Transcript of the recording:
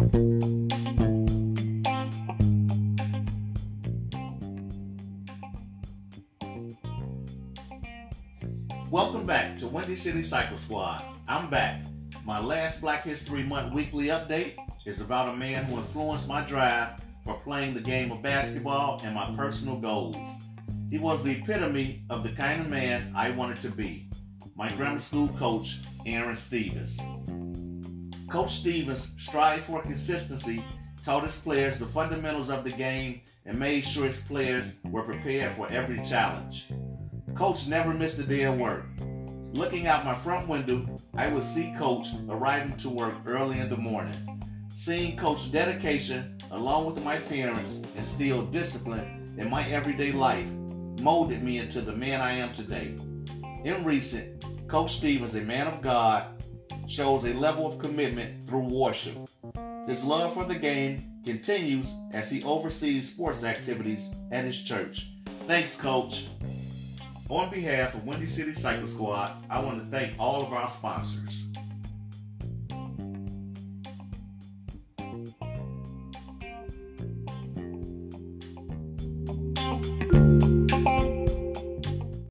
Welcome back to Windy City Cycle Squad. I'm back. My last Black History Month weekly update is about a man who influenced my drive for playing the game of basketball and my personal goals. He was the epitome of the kind of man I wanted to be. My grammar school coach, Aaron Stevens. Coach Stevens strived for consistency, taught his players the fundamentals of the game, and made sure his players were prepared for every challenge. Coach never missed a day of work. Looking out my front window, I would see Coach arriving to work early in the morning. Seeing Coach's dedication, along with my parents, instilled discipline in my everyday life, molded me into the man I am today. In recent, Coach Stevens, a man of God, shows a level of commitment through worship. His love for the game continues as he oversees sports activities at his church. Thanks, Coach. On behalf of Windy City Cycle Squad, I want to thank all of our sponsors.